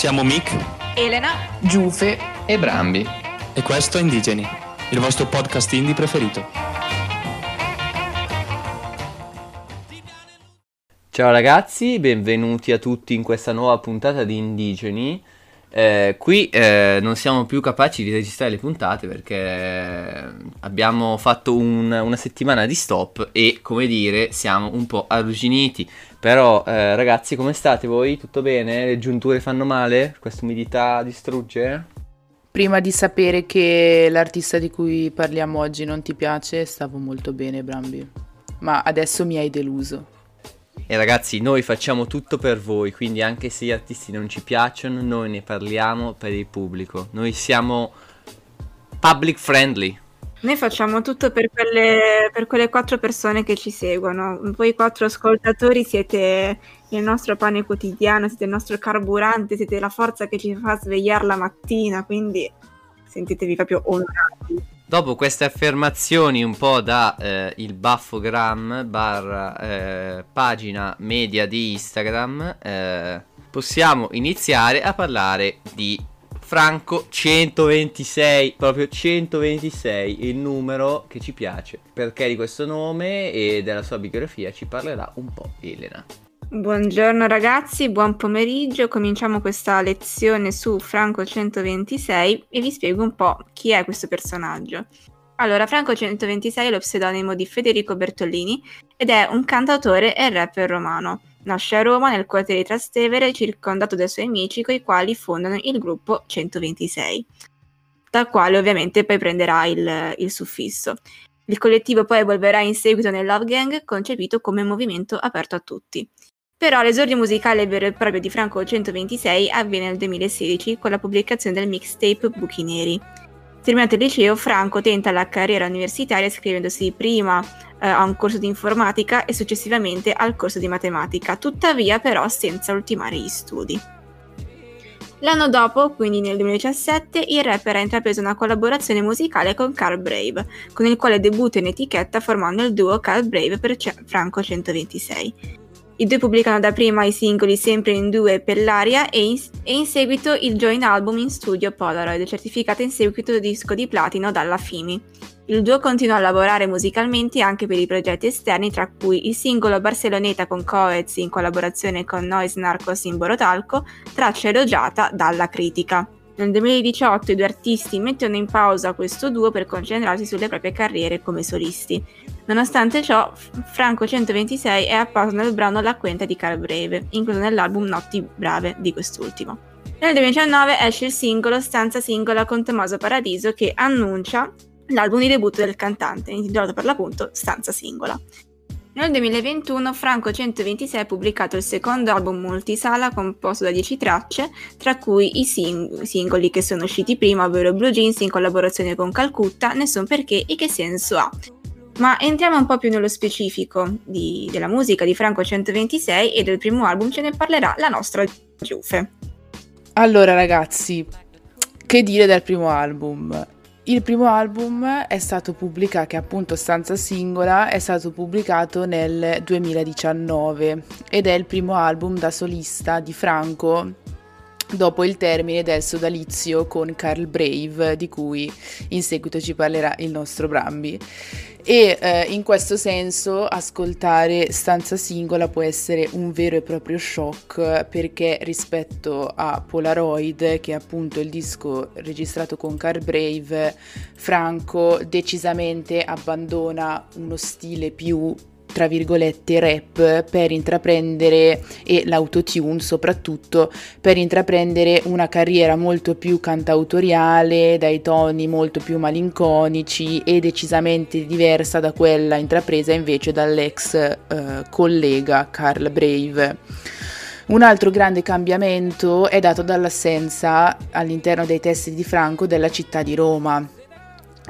Siamo Mick, Elena, Giufe e Brambi. E questo è Indigeni, il vostro podcast indie preferito. Ciao ragazzi, benvenuti a tutti in questa nuova puntata di Indigeni. Eh, qui eh, non siamo più capaci di registrare le puntate perché abbiamo fatto un, una settimana di stop e come dire siamo un po' arrugginiti. Però eh, ragazzi come state voi? Tutto bene? Le giunture fanno male? Questa umidità distrugge? Prima di sapere che l'artista di cui parliamo oggi non ti piace, stavo molto bene, Brambi. Ma adesso mi hai deluso. E ragazzi, noi facciamo tutto per voi, quindi anche se gli artisti non ci piacciono, noi ne parliamo per il pubblico. Noi siamo public friendly. Noi facciamo tutto per quelle, per quelle quattro persone che ci seguono. Voi quattro ascoltatori siete il nostro pane quotidiano, siete il nostro carburante, siete la forza che ci fa svegliare la mattina, quindi sentitevi proprio onorati. Dopo queste affermazioni un po' da eh, il baffogram barra eh, pagina media di Instagram, eh, possiamo iniziare a parlare di Franco 126, proprio 126, il numero che ci piace. Perché di questo nome e della sua biografia ci parlerà un po' Elena. Buongiorno ragazzi, buon pomeriggio. Cominciamo questa lezione su Franco 126 e vi spiego un po' chi è questo personaggio. Allora, Franco 126 è lo pseudonimo di Federico Bertolini ed è un cantautore e rapper romano. Nasce a Roma nel quartiere di Trastevere, circondato dai suoi amici, con i quali fondano il gruppo 126, dal quale ovviamente poi prenderà il, il suffisso. Il collettivo poi evolverà in seguito nel Love Gang, concepito come movimento aperto a tutti. Però l'esordio musicale vero e proprio di Franco 126 avviene nel 2016 con la pubblicazione del mixtape Buchi Neri. Terminato il liceo, Franco tenta la carriera universitaria iscrivendosi prima eh, a un corso di informatica e successivamente al corso di matematica, tuttavia però senza ultimare gli studi. L'anno dopo, quindi nel 2017, il rapper ha intrapreso una collaborazione musicale con Carl Brave, con il quale debutta in etichetta formando il duo Carl Brave per Franco 126. I due pubblicano dapprima i singoli sempre in due per l'aria e in, e in seguito il joint album in studio Polaroid, certificato in seguito disco di platino dalla FIMI. Il duo continua a lavorare musicalmente anche per i progetti esterni, tra cui il singolo Barceloneta con Coez in collaborazione con Noise Narcos in Borotalco, traccia elogiata dalla critica. Nel 2018 i due artisti mettono in pausa questo duo per concentrarsi sulle proprie carriere come solisti. Nonostante ciò, Franco 126 è apparso nel brano La Quenta di Carl Brave, incluso nell'album Notti Brave di quest'ultimo. Nel 2019 esce il singolo Stanza Singola con Tommaso Paradiso che annuncia l'album di debutto del cantante, intitolato per l'appunto Stanza Singola. Nel 2021 Franco 126 ha pubblicato il secondo album multisala composto da 10 tracce, tra cui i sing- singoli che sono usciti prima, ovvero Blue Jeans in collaborazione con Calcutta, Nessun Perché e Che Senso Ha. Ma entriamo un po' più nello specifico di, della musica di Franco 126 e del primo album ce ne parlerà la nostra Giufe. Allora ragazzi, che dire del primo album? Il primo album è stato pubblicato, che è appunto Stanza Singola, è stato pubblicato nel 2019 ed è il primo album da solista di Franco dopo il termine del sodalizio con Carl Brave, di cui in seguito ci parlerà il nostro Brambi. E eh, in questo senso ascoltare stanza singola può essere un vero e proprio shock perché rispetto a Polaroid, che è appunto il disco registrato con Carl Brave, Franco decisamente abbandona uno stile più tra virgolette rap per intraprendere e l'autotune soprattutto per intraprendere una carriera molto più cantautoriale dai toni molto più malinconici e decisamente diversa da quella intrapresa invece dall'ex eh, collega Carl Brave. Un altro grande cambiamento è dato dall'assenza all'interno dei testi di Franco della città di Roma.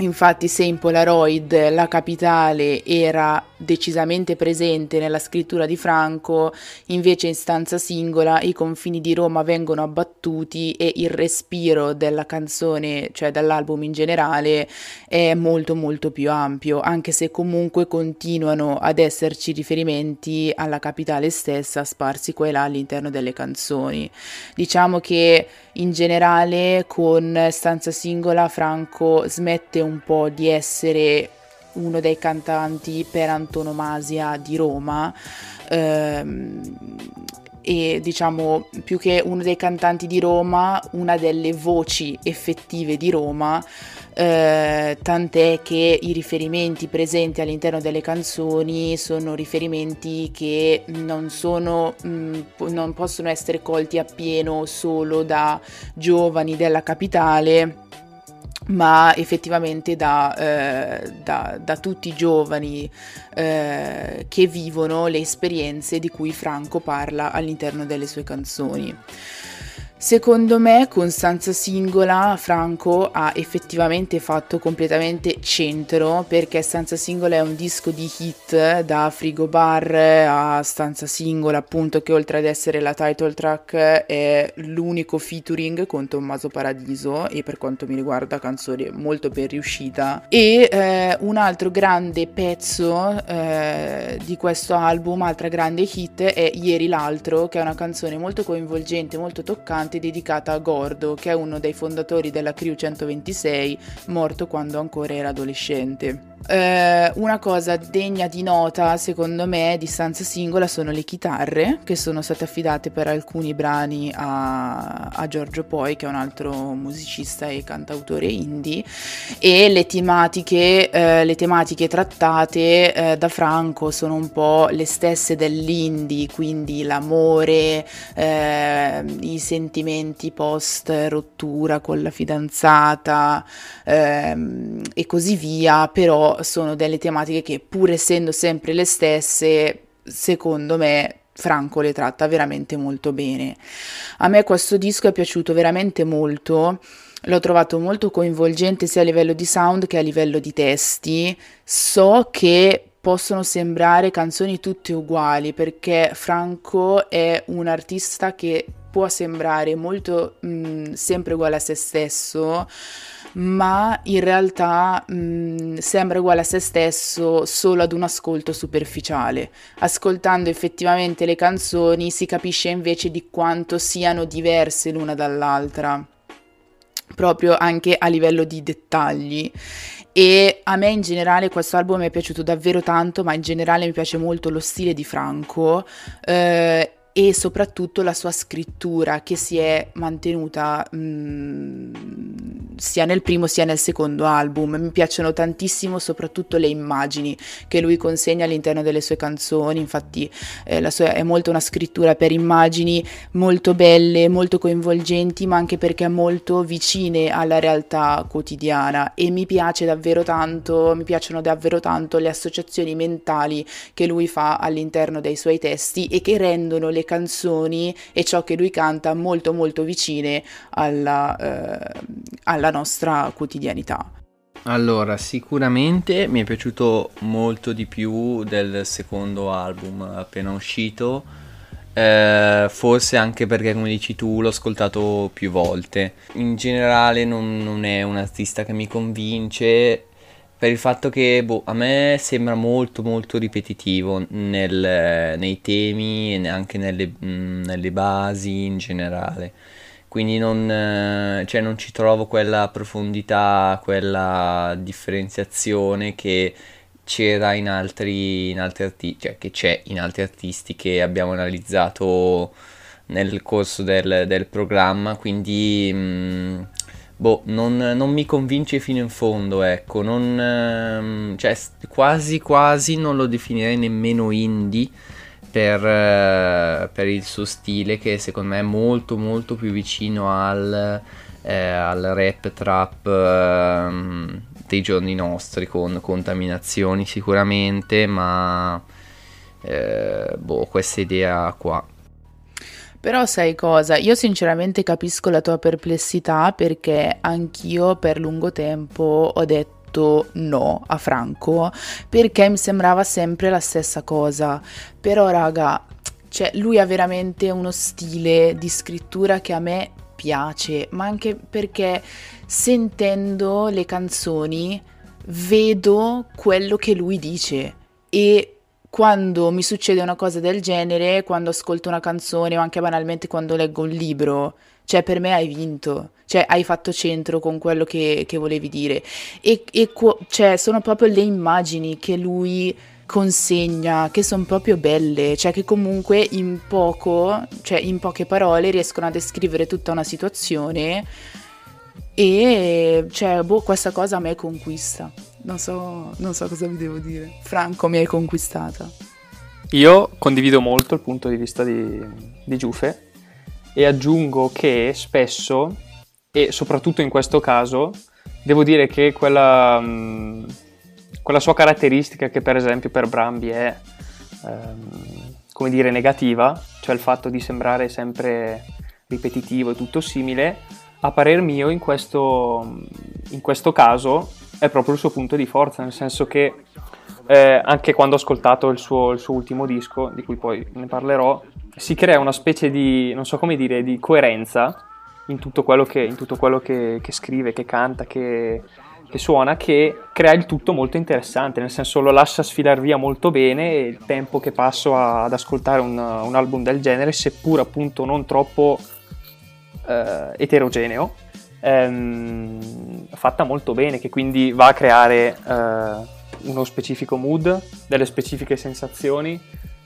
Infatti se in Polaroid la capitale era decisamente presente nella scrittura di Franco, invece in stanza singola i confini di Roma vengono abbattuti e il respiro della canzone, cioè dall'album in generale, è molto molto più ampio, anche se comunque continuano ad esserci riferimenti alla capitale stessa sparsi qua e là all'interno delle canzoni. Diciamo che in generale con stanza singola Franco smette un po' di essere uno dei cantanti per antonomasia di Roma ehm, e diciamo più che uno dei cantanti di Roma, una delle voci effettive di Roma, eh, tant'è che i riferimenti presenti all'interno delle canzoni sono riferimenti che non, sono, mh, mm, non possono essere colti appieno solo da giovani della capitale ma effettivamente da, eh, da, da, tutti i giovani eh, che vivono le esperienze di cui Franco parla all'interno delle sue canzoni. Secondo me con Stanza Singola Franco ha effettivamente fatto completamente centro perché Stanza Singola è un disco di hit da Frigo Bar a Stanza Singola appunto che oltre ad essere la title track è l'unico featuring con Tommaso Paradiso e per quanto mi riguarda canzone molto ben riuscita. E eh, un altro grande pezzo eh, di questo album, altra grande hit è Ieri l'altro che è una canzone molto coinvolgente, molto toccante importante dedicata a Gordo, che è uno dei fondatori della Crew 126, morto quando ancora era adolescente. Eh, una cosa degna di nota, secondo me, di stanza singola sono le chitarre che sono state affidate per alcuni brani a, a Giorgio Poi, che è un altro musicista e cantautore indie, e le tematiche, eh, le tematiche trattate eh, da Franco sono un po' le stesse dell'indie, quindi l'amore, eh, i sentimenti post rottura con la fidanzata ehm, e così via, però sono delle tematiche che pur essendo sempre le stesse, secondo me Franco le tratta veramente molto bene. A me questo disco è piaciuto veramente molto. L'ho trovato molto coinvolgente sia a livello di sound che a livello di testi. So che possono sembrare canzoni tutte uguali perché Franco è un artista che può sembrare molto mh, sempre uguale a se stesso ma in realtà mh, sembra uguale a se stesso solo ad un ascolto superficiale. Ascoltando effettivamente le canzoni si capisce invece di quanto siano diverse l'una dall'altra, proprio anche a livello di dettagli. E a me in generale questo album è piaciuto davvero tanto, ma in generale mi piace molto lo stile di Franco. Eh, e soprattutto la sua scrittura che si è mantenuta mh, mm, sia nel primo sia nel secondo album. Mi piacciono tantissimo soprattutto le immagini che lui consegna all'interno delle sue canzoni, infatti eh, sua è molto una scrittura per immagini molto belle, molto coinvolgenti, ma anche perché molto vicine alla realtà quotidiana e mi piace davvero tanto, mi piacciono davvero tanto le associazioni mentali che lui fa all'interno dei suoi testi e che rendono le canzoni e ciò che lui canta molto molto vicine alla, eh, alla nostra quotidianità. Allora, sicuramente mi è piaciuto molto di più del secondo album appena uscito, eh, forse anche perché come dici tu l'ho ascoltato più volte. In generale non, non è un artista che mi convince, per il fatto che boh, a me sembra molto molto ripetitivo nel, nei temi e anche nelle, mh, nelle, basi in generale. Quindi non, eh, cioè non ci trovo quella profondità, quella differenziazione che c'era in altri, in altri artisti, cioè che c'è in altri artisti che abbiamo analizzato nel corso del, del programma. Quindi... Mh, mm, boh, non, non, mi convince fino in fondo, ecco, non, ehm, cioè, quasi quasi non lo definirei nemmeno indie per, eh, per, il suo stile che secondo me è molto molto più vicino al, eh, al rap trap eh, dei giorni nostri con contaminazioni sicuramente, ma eh, boh, questa idea qua. Però sai cosa? Io sinceramente capisco la tua perplessità perché anch'io per lungo tempo ho detto detto no a Franco perché mi sembrava sempre la stessa cosa. Però, raga, cioè, lui ha veramente uno stile di scrittura che a me piace, ma anche perché sentendo le canzoni vedo quello che lui dice e quando mi succede una cosa del genere, quando ascolto una canzone o anche banalmente quando leggo un libro, cioè per me hai vinto, cioè hai fatto centro con quello che, che volevi dire. E, e cioè, sono proprio le immagini che lui consegna, che sono proprio belle, cioè che comunque in poco, cioè in poche parole riescono a descrivere tutta una situazione e cioè, boh, questa cosa a me conquista. Non so, non so cosa vi devo dire. Franco mi hai conquistata. Io condivido molto il punto di vista di, di Giuffe e aggiungo che spesso, e soprattutto in questo caso, devo dire che quella, mh, quella sua caratteristica che per esempio per Brambi è, ehm, come dire, negativa, cioè il fatto di sembrare sempre ripetitivo e tutto simile, a parer mio in questo, in questo caso è proprio il suo punto di forza, nel senso che eh, anche quando ho ascoltato il suo, il suo, ultimo disco, di cui poi ne parlerò, si crea una specie di, non so come dire, di coerenza in tutto quello che, tutto quello che, che scrive, che canta, che, che, suona, che crea il tutto molto interessante, nel senso lo lascia sfilar via molto bene e il tempo che passo a, ad ascoltare un, un album del genere, seppur appunto non troppo eh, eterogeneo, ehm, fatta molto bene, che quindi va a creare eh, uno specifico mood, delle specifiche sensazioni,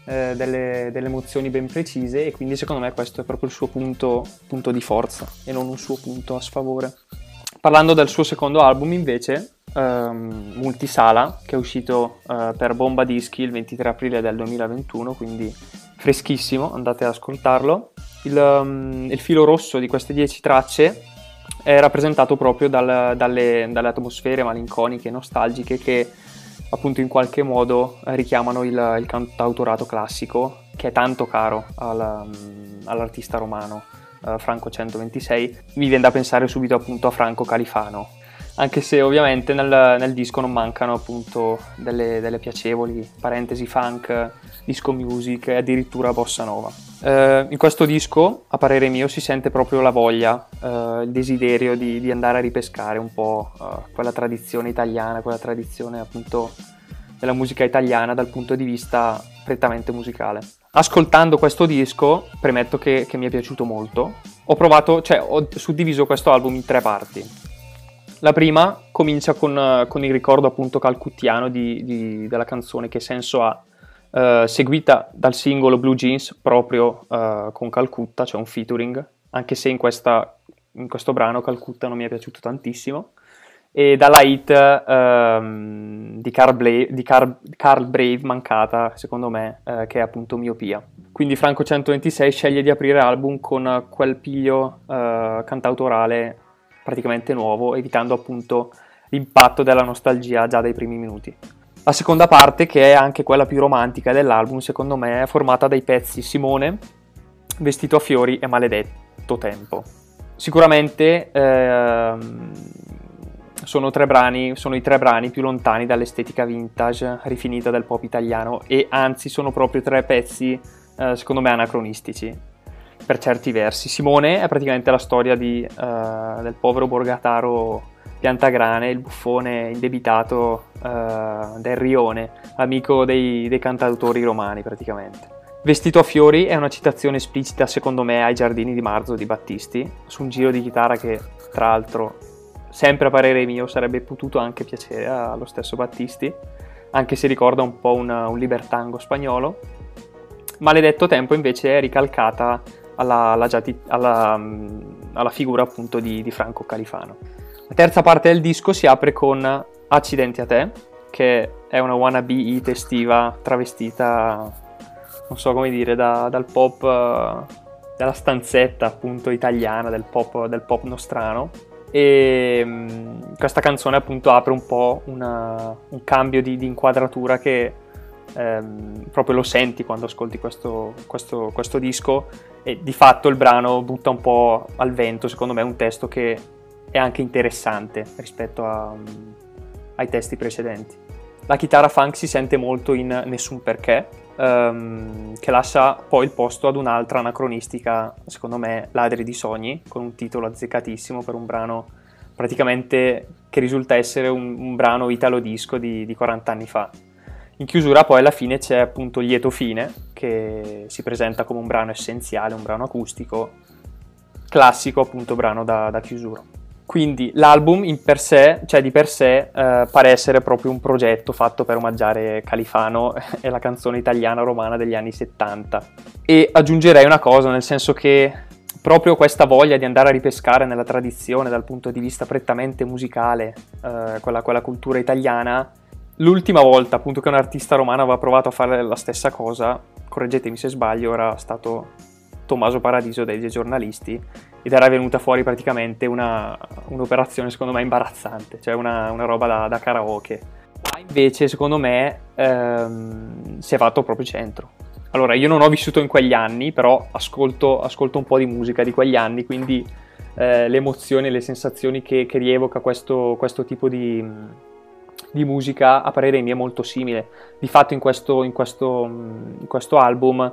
eh, delle, delle, emozioni ben precise e quindi secondo me questo è proprio il suo punto, punto di forza e non un suo punto a sfavore. Parlando del suo secondo album invece, um, Multisala, che è uscito uh, per Bomba Dischi il 23 aprile del 2021, quindi freschissimo, andate ad ascoltarlo. Il, um, il filo rosso di queste 10 tracce è rappresentato proprio dal, dalle, dalle, atmosfere malinconiche e nostalgiche che appunto in qualche modo richiamano il, il cantautorato classico che è tanto caro al, um, all'artista romano uh, Franco 126. Mi viene da pensare subito appunto a Franco Califano anche se ovviamente nel, nel disco non mancano appunto delle, delle, piacevoli parentesi funk, disco music e addirittura bossa nova. Eh, in questo disco, a parere mio, si sente proprio la voglia, eh, il desiderio di, di, andare a ripescare un po' eh, quella tradizione italiana, quella tradizione appunto della musica italiana dal punto di vista prettamente musicale. Ascoltando questo disco, premetto che, che mi è piaciuto molto. Ho provato, cioè ho suddiviso questo album in tre parti la prima comincia con, con il ricordo appunto calcuttiano di, di, della canzone Che senso ha, uh, seguita dal singolo Blue Jeans proprio uh, con Calcutta, cioè un featuring, anche se in, questa, in, questo brano Calcutta non mi è piaciuto tantissimo, e dalla hit uh, di, Carl Brave, di Carl, Carl Brave mancata, secondo me, uh, che è appunto Miopia. Quindi Franco 126 sceglie di aprire l'album con quel piglio uh, cantautorale praticamente nuovo, evitando appunto l'impatto della nostalgia già dai primi minuti. La seconda parte, che è anche quella più romantica dell'album, secondo me è formata dai pezzi Simone, Vestito a fiori e Maledetto tempo. Sicuramente ehm, sono, brani, sono i tre brani più lontani dall'estetica vintage rifinita del pop italiano e anzi sono proprio tre pezzi eh, secondo me anacronistici per certi versi. Simone è praticamente la storia di, uh, del povero borgataro Piantagrane, il buffone indebitato uh, del Rione, amico dei, dei cantautori romani praticamente. Vestito a fiori è una citazione esplicita secondo me ai giardini di marzo di Battisti, su un giro di chitarra che tra l'altro sempre a parere mio sarebbe potuto anche piacere allo stesso Battisti, anche se ricorda un po' una, un libertango spagnolo. Maledetto tempo invece è ricalcata alla, alla, alla, alla figura appunto di, di, Franco Califano. La terza parte del disco si apre con Accidenti a te, che è una wannabe hit estiva travestita, non so come dire, da, dal pop, dalla stanzetta appunto italiana, del pop, del pop nostrano. E um, questa canzone appunto apre un po' una, un cambio di, di inquadratura che ehm, proprio lo senti quando ascolti questo, questo, questo, disco e di fatto il brano butta un po' al vento, secondo me, un testo che è anche interessante rispetto a, ai testi precedenti. La chitarra funk si sente molto in Nessun perché, ehm, che lascia poi il posto ad un'altra anacronistica, secondo me, Ladri di sogni, con un titolo azzeccatissimo per un brano praticamente che risulta essere un, un brano italo disco di, di 40 anni fa. In chiusura poi alla fine c'è appunto Lieto Fine, che si presenta come un brano essenziale, un brano acustico, classico appunto brano da, da chiusura. Quindi l'album in per sé, cioè di per sé, eh, pare essere proprio un progetto fatto per omaggiare Califano e la canzone italiana romana degli anni 70. E aggiungerei una cosa, nel senso che proprio questa voglia di andare a ripescare nella tradizione dal punto di vista prettamente musicale, eh, quella, quella cultura italiana, l'ultima volta appunto che un artista romano aveva provato a fare la stessa cosa, correggetemi se sbaglio, era stato Tommaso Paradiso dei giornalisti ed era venuta fuori praticamente una, un'operazione secondo me imbarazzante, cioè una, una roba da, da, karaoke. Qua invece secondo me ehm, si è fatto proprio centro. Allora io non ho vissuto in quegli anni, però ascolto, ascolto un po' di musica di quegli anni, quindi eh, le emozioni e le sensazioni che, che rievoca questo, questo tipo di, di musica a parere mio è molto simile. Di fatto in questo, in questo, in questo album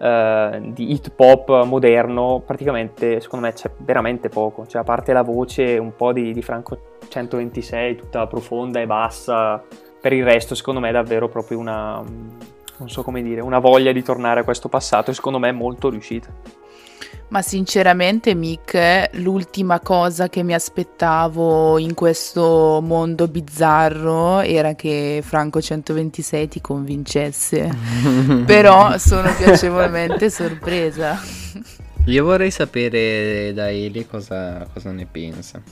eh, di hip hop moderno, praticamente secondo me c'è veramente poco, cioè a parte la voce un po' di, di Franco 126, tutta profonda e bassa, per il resto secondo me è davvero proprio una, non so come dire, una voglia di tornare a questo passato e secondo me è molto riuscita. Ma sinceramente, Mick, l'ultima cosa che mi aspettavo in questo mondo bizzarro era che Franco 126 ti convincesse. Però sono piacevolmente sorpresa. Io vorrei sapere da Eli cosa, cosa ne pensa.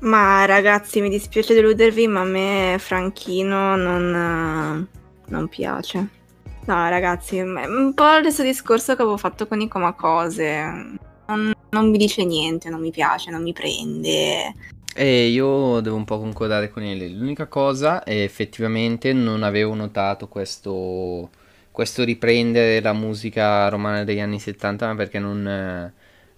Ma ragazzi, mi dispiace deludervi, ma a me Franchino non, non piace. No, ragazzi, un po' lo stesso discorso che avevo fatto con i Comacose non, mi dice niente, non mi piace, non mi prende. E io devo un po' concordare con ele. L'unica cosa è effettivamente non avevo notato questo, questo riprendere la musica romana degli anni 70, ma perché non,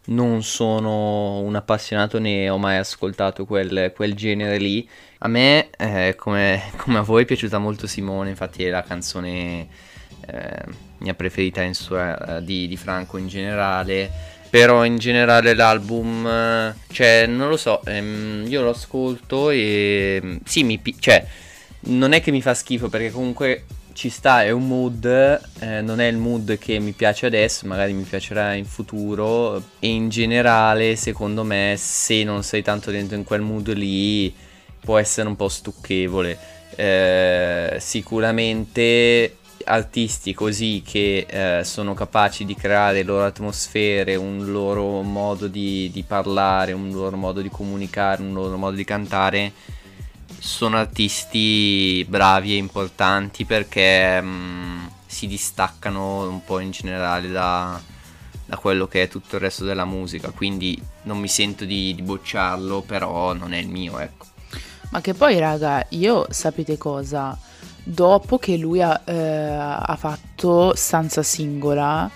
non sono un appassionato né ho mai ascoltato quel, quel genere lì. A me, eh, come, come, a voi, è piaciuta molto Simone, infatti è la canzone eh, mia preferita sua, eh, di, di Franco in generale però in generale l'album, cioè, non lo so, ehm, io lo ascolto e sì, mi cioè, non è che mi fa schifo perché comunque ci sta, è un mood, eh, non è il mood che mi piace adesso, magari mi piacerà in futuro e in generale, secondo me, se non sei tanto dentro in quel mood lì, può essere un po' stucchevole. Eh, sicuramente artisti così che eh, sono capaci di creare loro atmosfere, un loro modo di, di, parlare, un loro modo di comunicare, un loro modo di cantare, sono artisti bravi e importanti perché mh, mm, si distaccano un po' in generale da, da, quello che è tutto il resto della musica, quindi non mi sento di, di bocciarlo, però non è il mio, ecco. Ma che poi, raga, io sapete cosa? Dopo che lui ha, eh, ha fatto stanza singola,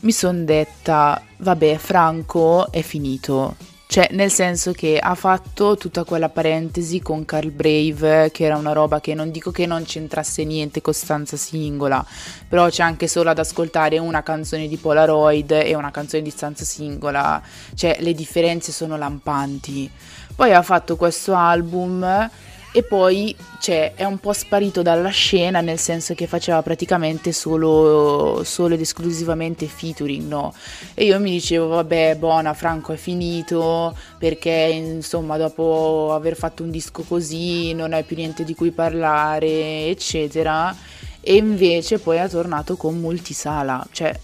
mi sono detta, vabbè, Franco è finito. Cioè, nel senso che ha fatto tutta quella parentesi con Carl Brave, che era una roba che non dico che non c'entrasse niente con stanza singola, però c'è anche solo ad ascoltare una canzone di Polaroid e una canzone di stanza singola, cioè le differenze sono lampanti. Poi ha fatto questo album e poi cioè, è un po' sparito dalla scena nel senso che faceva praticamente solo, solo ed esclusivamente featuring, no? E io mi dicevo, vabbè, buona, Franco è finito perché insomma dopo aver fatto un disco così non hai più niente di cui parlare, eccetera. E invece poi è tornato con Multisala, cioè,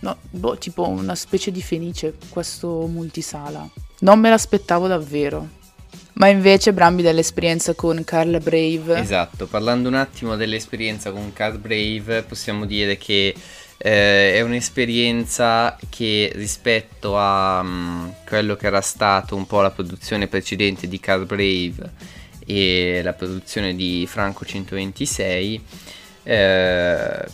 no, boh, tipo una specie di fenice questo Multisala. Non me l'aspettavo davvero. Ma invece Brambi dell'esperienza con Carl Brave. Esatto, parlando un attimo dell'esperienza con Carl Brave, possiamo dire che eh, è un'esperienza che rispetto a um, quello che era stato un po' la produzione precedente di Carl Brave e la produzione di Franco 126, eh,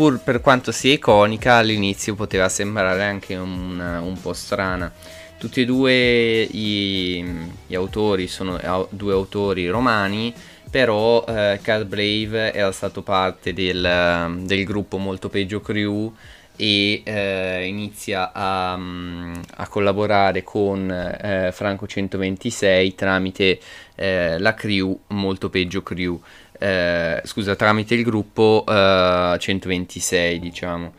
pur per quanto sia iconica, all'inizio poteva sembrare anche un, un po' strana. Tutti e due i, gli autori sono due autori romani, però eh, Card Brave era stato parte del, del gruppo Molto Peggio Crew e eh, inizia a, a, collaborare con eh, Franco 126 tramite eh, la crew Molto Peggio Crew, eh, scusa, tramite il gruppo 126 eh, diciamo.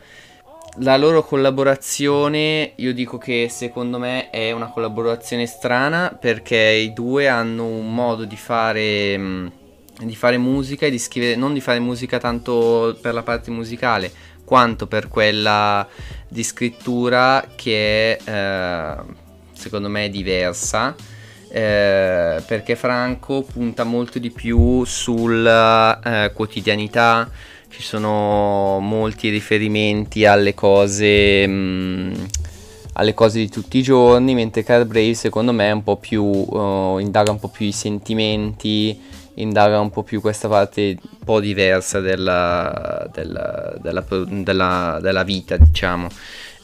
La loro collaborazione, io dico che secondo me è una collaborazione strana perché i due hanno un modo di fare, mh, di fare musica e di scrivere, non di fare musica tanto per la parte musicale, quanto per quella di scrittura che è, eh, secondo me è diversa. Eh, perché Franco punta molto di più sulla eh, quotidianità, ci sono molti riferimenti alle cose, mh, mm, alle cose di tutti i giorni, mentre Car Brave secondo me un più, uh, indaga un po' più i sentimenti, indaga un po' più questa parte un po' diversa della, della, della, della vita, diciamo.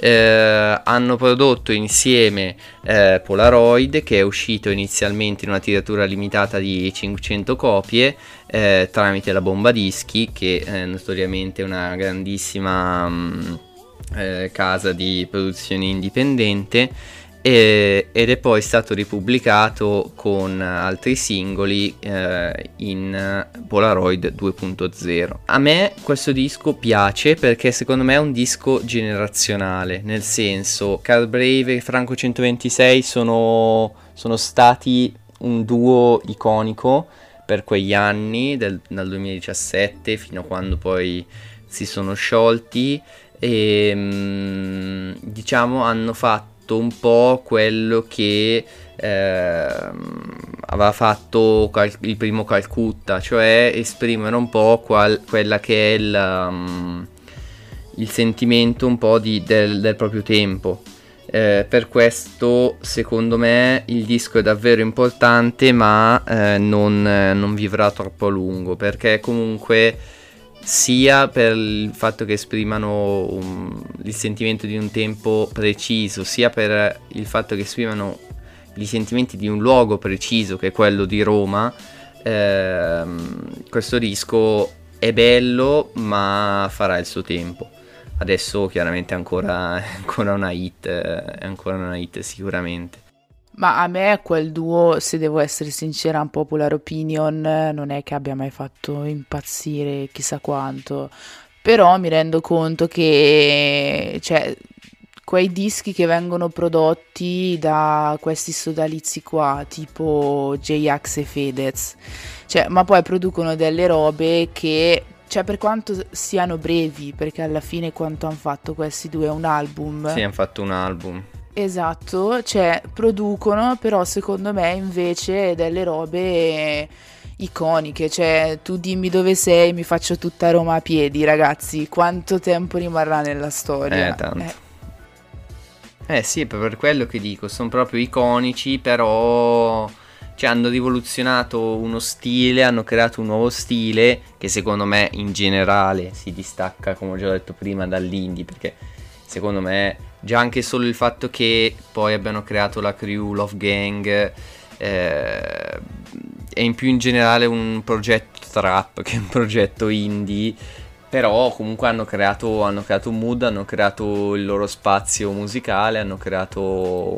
Eh, hanno prodotto insieme eh, Polaroid che è uscito inizialmente in una tiratura limitata di 500 copie eh, tramite la bomba dischi che è notoriamente una grandissima mh, mm, eh, casa di produzione indipendente e, ed è poi stato ripubblicato con altri singoli eh, in Polaroid 2.0. A me questo disco piace perché secondo me è un disco generazionale, nel senso Carl Brave e Franco 126 sono, sono stati un duo iconico per quegli anni, del, dal 2017 fino a quando poi si sono sciolti e mm, diciamo hanno fatto fatto un po' quello che eh, aveva fatto cal- il primo Calcutta, cioè esprimere un po' qual- quella che è il, um, il sentimento un po' di, del, del, proprio tempo. Eh, per questo secondo me il disco è davvero importante ma eh, non, non vivrà troppo a lungo perché comunque sia per il fatto che esprimano un, il sentimento di un tempo preciso, sia per il fatto che esprimano i sentimenti di un luogo preciso, che è quello di Roma. Ehm, questo disco è bello, ma farà il suo tempo. Adesso chiaramente è ancora, è ancora una hit, è ancora una hit sicuramente. Ma a me quel duo, se devo essere sincera, un popular opinion, non è che abbia mai fatto impazzire chissà quanto. Però mi rendo conto che, cioè, quei dischi che vengono prodotti da questi sodalizi qua, tipo J-Ax e Fedez, cioè, ma poi producono delle robe che cioè per quanto siano brevi, perché alla fine quanto hanno fatto questi due? Un album? Sì, hanno fatto un album. Esatto, cioè producono, però secondo me invece delle robe iconiche, cioè tu dimmi dove sei, mi faccio tutta Roma a piedi, ragazzi, quanto tempo rimarrà nella storia? Eh, tanto. Eh. Eh sì, per quello che dico, sono proprio iconici, però cioè, hanno rivoluzionato uno stile, hanno creato un nuovo stile che secondo me in generale si distacca, come ho già detto prima, dall'indie, perché secondo me Già anche solo il fatto che poi abbiano creato la crew Love Gang eh, è in più in generale un progetto trap che un progetto indie però comunque hanno creato, hanno creato un mood, hanno creato il loro spazio musicale, hanno creato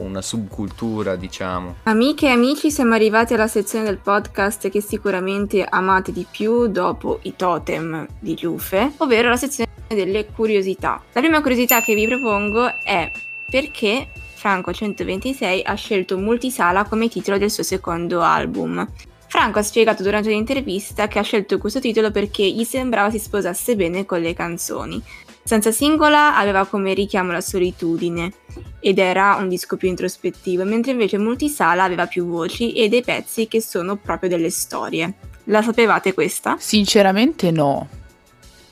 una subcultura, diciamo. Amiche e amici, siamo arrivati alla sezione del podcast che sicuramente amate di più dopo i totem di Giuffe, ovvero la sezione delle curiosità. La prima curiosità che vi propongo è perché Franco 126 ha scelto Multisala come titolo del suo secondo album. Franco ha spiegato durante un'intervista che ha scelto questo titolo perché gli sembrava si sposasse bene con le canzoni. Senza singola aveva come richiamo la solitudine ed era un disco più introspettivo, mentre invece Multisala aveva più voci e dei pezzi che sono proprio delle storie. La sapevate questa? Sinceramente no.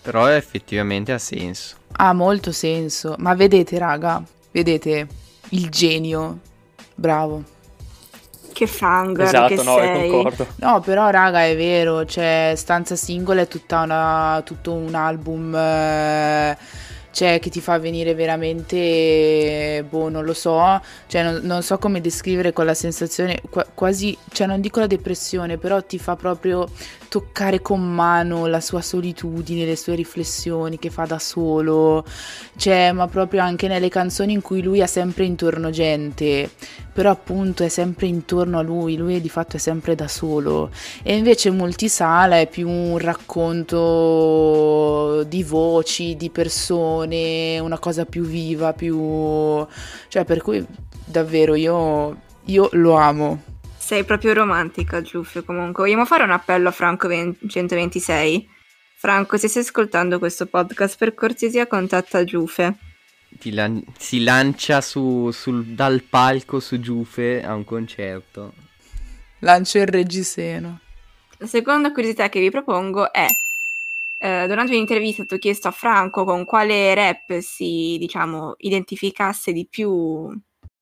Però effettivamente ha senso. Ha molto senso, ma vedete raga, vedete il genio. Bravo. Che fangirl esatto, che no, sei. concordo. No, però raga è vero, cioè Stanza Singola è tutta una, tutto un album eh, cioè che ti fa venire veramente, boh, non lo so, cioè non, non so come descrivere quella sensazione, qua- quasi, cioè non dico la depressione, però ti fa proprio toccare con mano la sua solitudine, le sue riflessioni che fa da solo, cioè ma proprio anche nelle canzoni in cui lui ha sempre intorno gente, però appunto è sempre intorno a lui, lui di fatto è sempre da solo. E invece Multisala è più un racconto di voci, di persone, una cosa più viva, più... cioè per cui davvero io, io lo amo. Sei proprio romantica, Giuffre, comunque. Vogliamo fare un appello a Franco 126? Franco, se stai ascoltando questo podcast, per cortesia contatta Giufe. Lan- si lancia su, sul, dal palco su Giufe a un concerto. Lancia il reggiseno. La seconda curiosità che vi propongo è eh, durante un'intervista ti ho chiesto a Franco con quale rap si, diciamo, identificasse di più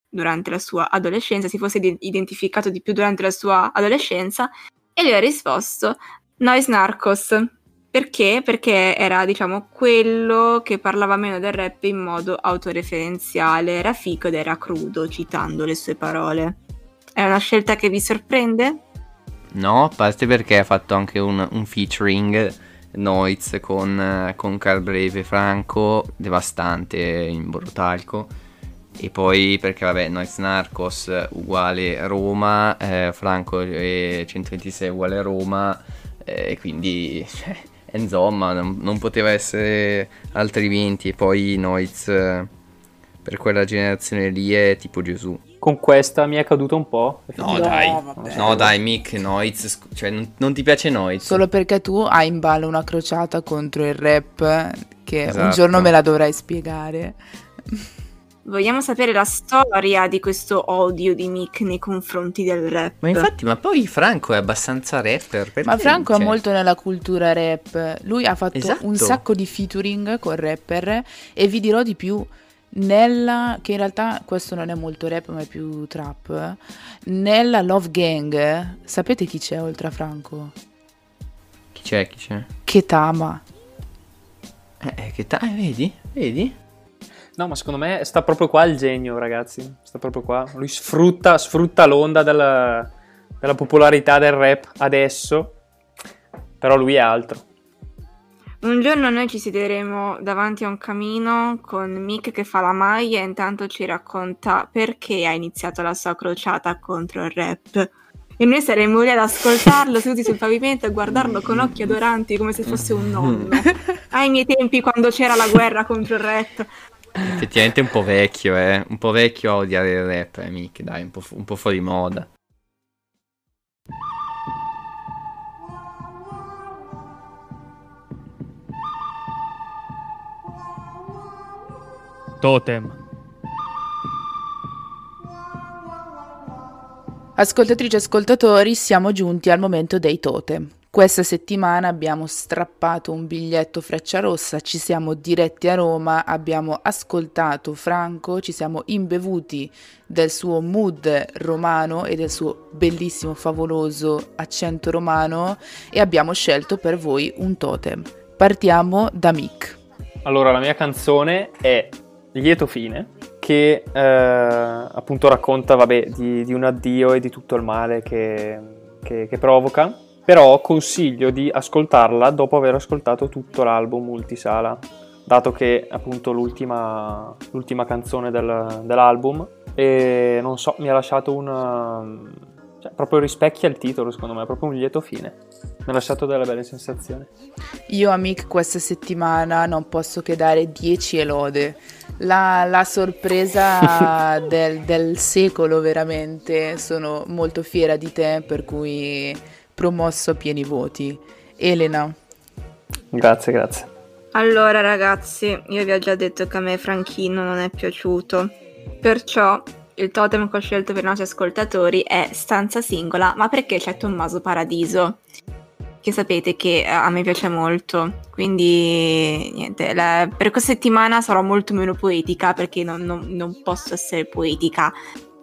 durante la sua adolescenza, si fosse identificato di più durante la sua adolescenza, e lui ha risposto Noise Narcos. Perché? Perché era, diciamo, quello che parlava meno del rap in modo autoreferenziale, era fico ed era crudo, citando le sue parole. È una scelta che vi sorprende? No, a parte perché ha fatto anche un, un featuring Noiz con, con Carl Brave e Franco, devastante in Borotalco e poi perché vabbè Noiz Narcos uguale Roma, eh, Franco e 126 uguale Roma e eh, quindi cioè, insomma non, non, poteva essere altrimenti e poi Noiz per quella generazione lì è tipo Gesù. Con questa mi è caduto un po'. No, dai, no, dai, Mick, Noiz, cioè non, non, ti piace Noiz? Solo perché tu hai in ballo una crociata contro il rap che esatto. un giorno me la dovrai spiegare. Vogliamo sapere la storia di questo odio di Mick nei confronti del rap. Ma infatti, ma poi Franco è abbastanza rapper. Ma Franco cioè... è molto nella cultura rap. Lui ha fatto esatto. un sacco di featuring con rapper e vi dirò di più. Nella, che in realtà questo non è molto rap ma è più trap, nella Love Gang, sapete chi c'è oltre a Franco? Chi c'è, chi c'è? Ketama. Eh, eh Ketama, vedi? Vedi? No, ma secondo me sta proprio qua il genio, ragazzi. Sta proprio qua. Lui sfrutta, sfrutta l'onda della, della popolarità del rap adesso. Però lui è altro. Un giorno noi ci siederemo davanti a un camino con Mick che fa la maglia e intanto ci racconta perché ha iniziato la sua crociata contro il rap. E noi saremmo lì ad ascoltarlo seduti sul pavimento e guardarlo con occhi adoranti come se fosse un nonno. Ai miei tempi quando c'era la guerra contro il rap. Effettivamente un po' vecchio, eh. Un po' vecchio a odiare il rap, eh, Mick, dai, un po', fu- un po' fuori moda. Totem. Ascoltatrici e ascoltatori, siamo giunti al momento dei totem. Questa settimana abbiamo strappato un biglietto Freccia Rossa, ci siamo diretti a Roma, abbiamo ascoltato Franco, ci siamo imbevuti del suo mood romano e del suo bellissimo, favoloso accento romano e abbiamo scelto per voi un totem. Partiamo da Mick. Allora, la mia canzone è Lieto fine, che eh, appunto racconta, vabbè, di, di, un addio e di tutto il male che, che, che provoca però consiglio di ascoltarla dopo aver ascoltato tutto l'album multisala, dato che è appunto l'ultima, l'ultima canzone del, dell'album e non so, mi ha lasciato un... Cioè, proprio rispecchia il titolo secondo me, è proprio un lieto fine. Mi ha lasciato delle belle sensazioni. Io a Mick questa settimana non posso che dare 10 elode. La, la sorpresa del, del secolo veramente, sono molto fiera di te per cui promosso a pieni voti. Elena. Grazie, grazie. Allora ragazzi, io vi ho già detto che a me Franchino non è piaciuto, perciò il totem che ho scelto per i nostri ascoltatori è Stanza Singola, ma perché c'è Tommaso Paradiso, che sapete che eh, a me piace molto, quindi niente, la, per questa settimana sarò molto meno poetica perché non, non, non posso essere poetica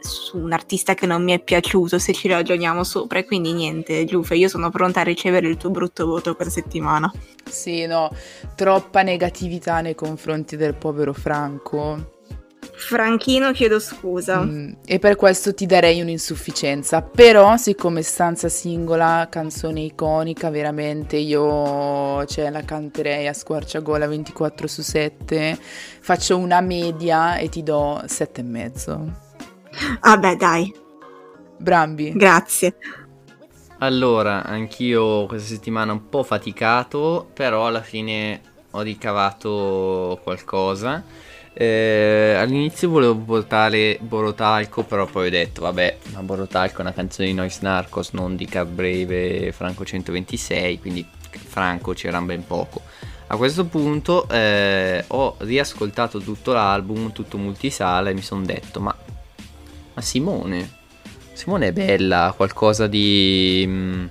su un artista che non mi è piaciuto se ci ragioniamo sopra. E quindi niente, Giuffe, io sono pronta a ricevere il tuo brutto voto per settimana. Sì, no, troppa negatività nei confronti del povero Franco. Franchino, chiedo scusa. Mm, e per questo ti darei un'insufficienza. Però, siccome stanza singola, canzone iconica, veramente io cioè, la canterei a squarciagola 24 su 7. Faccio una media e ti do 7,5. Ah, beh, dai. Brambi. Grazie. Allora, anch'io questa settimana un po' faticato, però alla fine ho ricavato qualcosa. Eh, all'inizio volevo votare Borotalco, però poi ho detto, vabbè, ma Borotalco è una canzone di Noise Narcos, non di Cat Brave Franco 126, quindi Franco c'era ben poco. A questo punto eh, ho riascoltato tutto l'album, tutto multisala e mi sono detto, ma, ma Simone, Simone è bella, ha qualcosa di... Mh,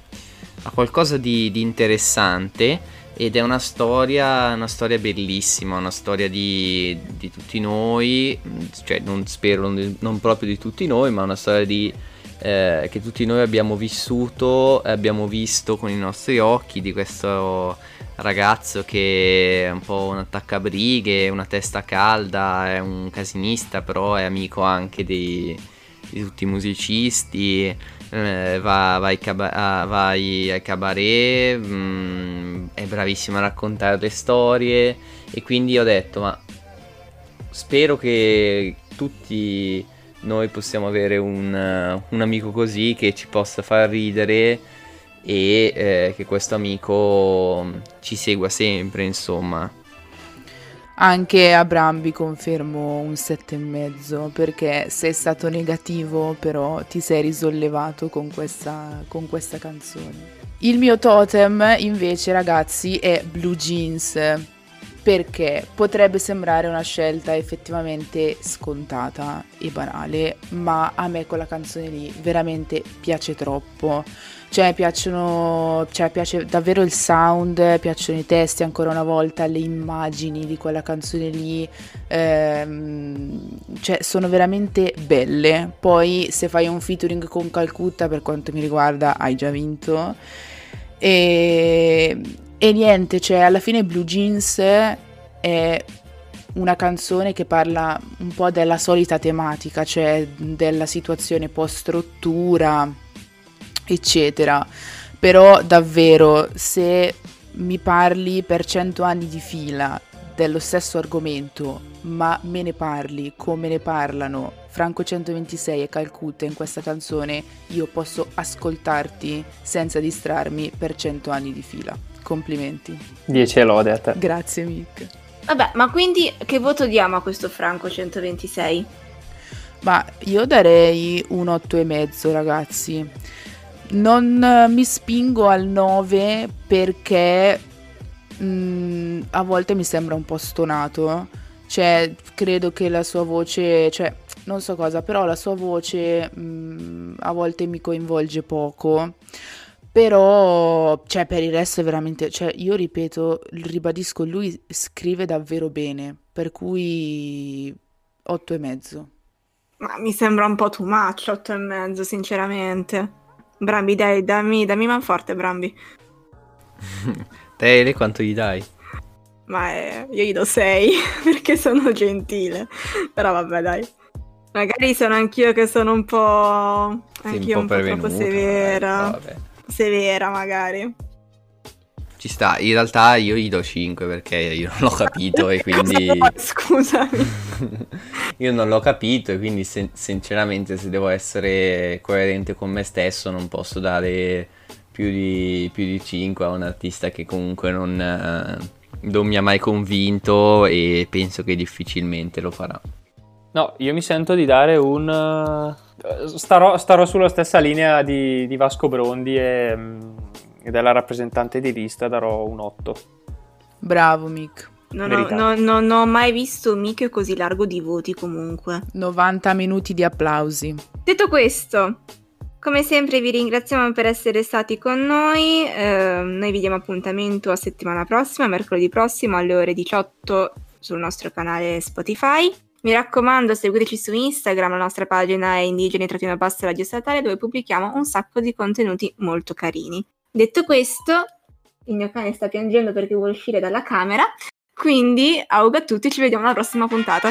ha qualcosa di, di interessante ed è una storia, una storia bellissima, una storia di, di tutti noi, cioè non spero non proprio di tutti noi, ma una storia di, eh, che tutti noi abbiamo vissuto abbiamo visto con i nostri occhi di questo ragazzo che è un po' un attaccabrighe, una testa calda, è un casinista, però è amico anche dei, di tutti i musicisti, eh, va, vai, caba- vai, ai cabaret, mh, mm, è bravissima a raccontare le storie. E quindi ho detto ma spero che tutti noi possiamo avere un, un amico così che ci possa far ridere e eh, che questo amico ci segua sempre insomma anche a Brambi confermo un 7,5 perché sei stato negativo però ti sei risollevato con questa, con questa canzone. Il mio totem invece ragazzi è Blue Jeans perché potrebbe sembrare una scelta effettivamente scontata e banale, ma a me quella canzone lì veramente piace troppo. Cioè, piacciono, cioè, piace davvero il sound, piacciono i testi ancora una volta, le immagini di quella canzone lì, ehm, cioè, sono veramente belle. Poi, se fai un featuring con Calcutta, per quanto mi riguarda, hai già vinto. E, e niente, cioè alla fine Blue Jeans è una canzone che parla un po' della solita tematica, cioè della situazione post-rottura, eccetera. Però davvero, se mi parli per cento anni di fila dello stesso argomento, ma me ne parli come ne parlano Franco 126 e Calcutta in questa canzone, io posso ascoltarti senza distrarmi per cento anni di fila. Complimenti. 10 lode a te. Grazie Mick. Vabbè, ma quindi che voto diamo a questo Franco 126? Ma io darei un 8,5 ragazzi. Non mi spingo al 9 perché mh, mm, a volte mi sembra un po' stonato. Cioè, credo che la sua voce, cioè, non so cosa, però la sua voce mh, mm, a volte mi coinvolge poco. Però, cioè, per il resto è veramente, cioè, io ripeto, ribadisco, lui scrive davvero bene, per cui otto e mezzo. Ma mi sembra un po' too much, otto e mezzo, sinceramente. Brambi, dai, dammi, dammi manforte, Brambi. Te, quanto gli dai? Ma eh, io gli do 6 perché sono gentile. Però vabbè, dai. Magari sono anch'io che sono un po'. Anch'io un po', un po troppo severa. Vabbè severa magari. Ci sta, in realtà io gli do 5 perché io non l'ho capito e quindi... Scusami. io non l'ho capito e quindi sen- sinceramente se devo essere coerente con me stesso non posso dare più di, più di 5 a un artista che comunque non, eh, non mi ha mai convinto e penso che difficilmente lo farà. No, io mi sento di dare un starò, starò, sulla stessa linea di, di Vasco Brondi e, e, della rappresentante di lista, darò un 8. Bravo Mick. Non ho, no, no, non ho mai visto Mick così largo di voti comunque. 90 minuti di applausi. Detto questo, come sempre vi ringraziamo per essere stati con noi, eh, noi vi diamo appuntamento a settimana prossima, mercoledì prossimo alle ore 18 sul nostro canale Spotify Mi raccomando, seguiteci su Instagram, la nostra pagina è indigeni-bassa radio statale dove pubblichiamo un sacco di contenuti molto carini. Detto questo, il mio cane sta piangendo perché vuole uscire dalla camera, quindi auga a tutti, ci vediamo alla prossima puntata.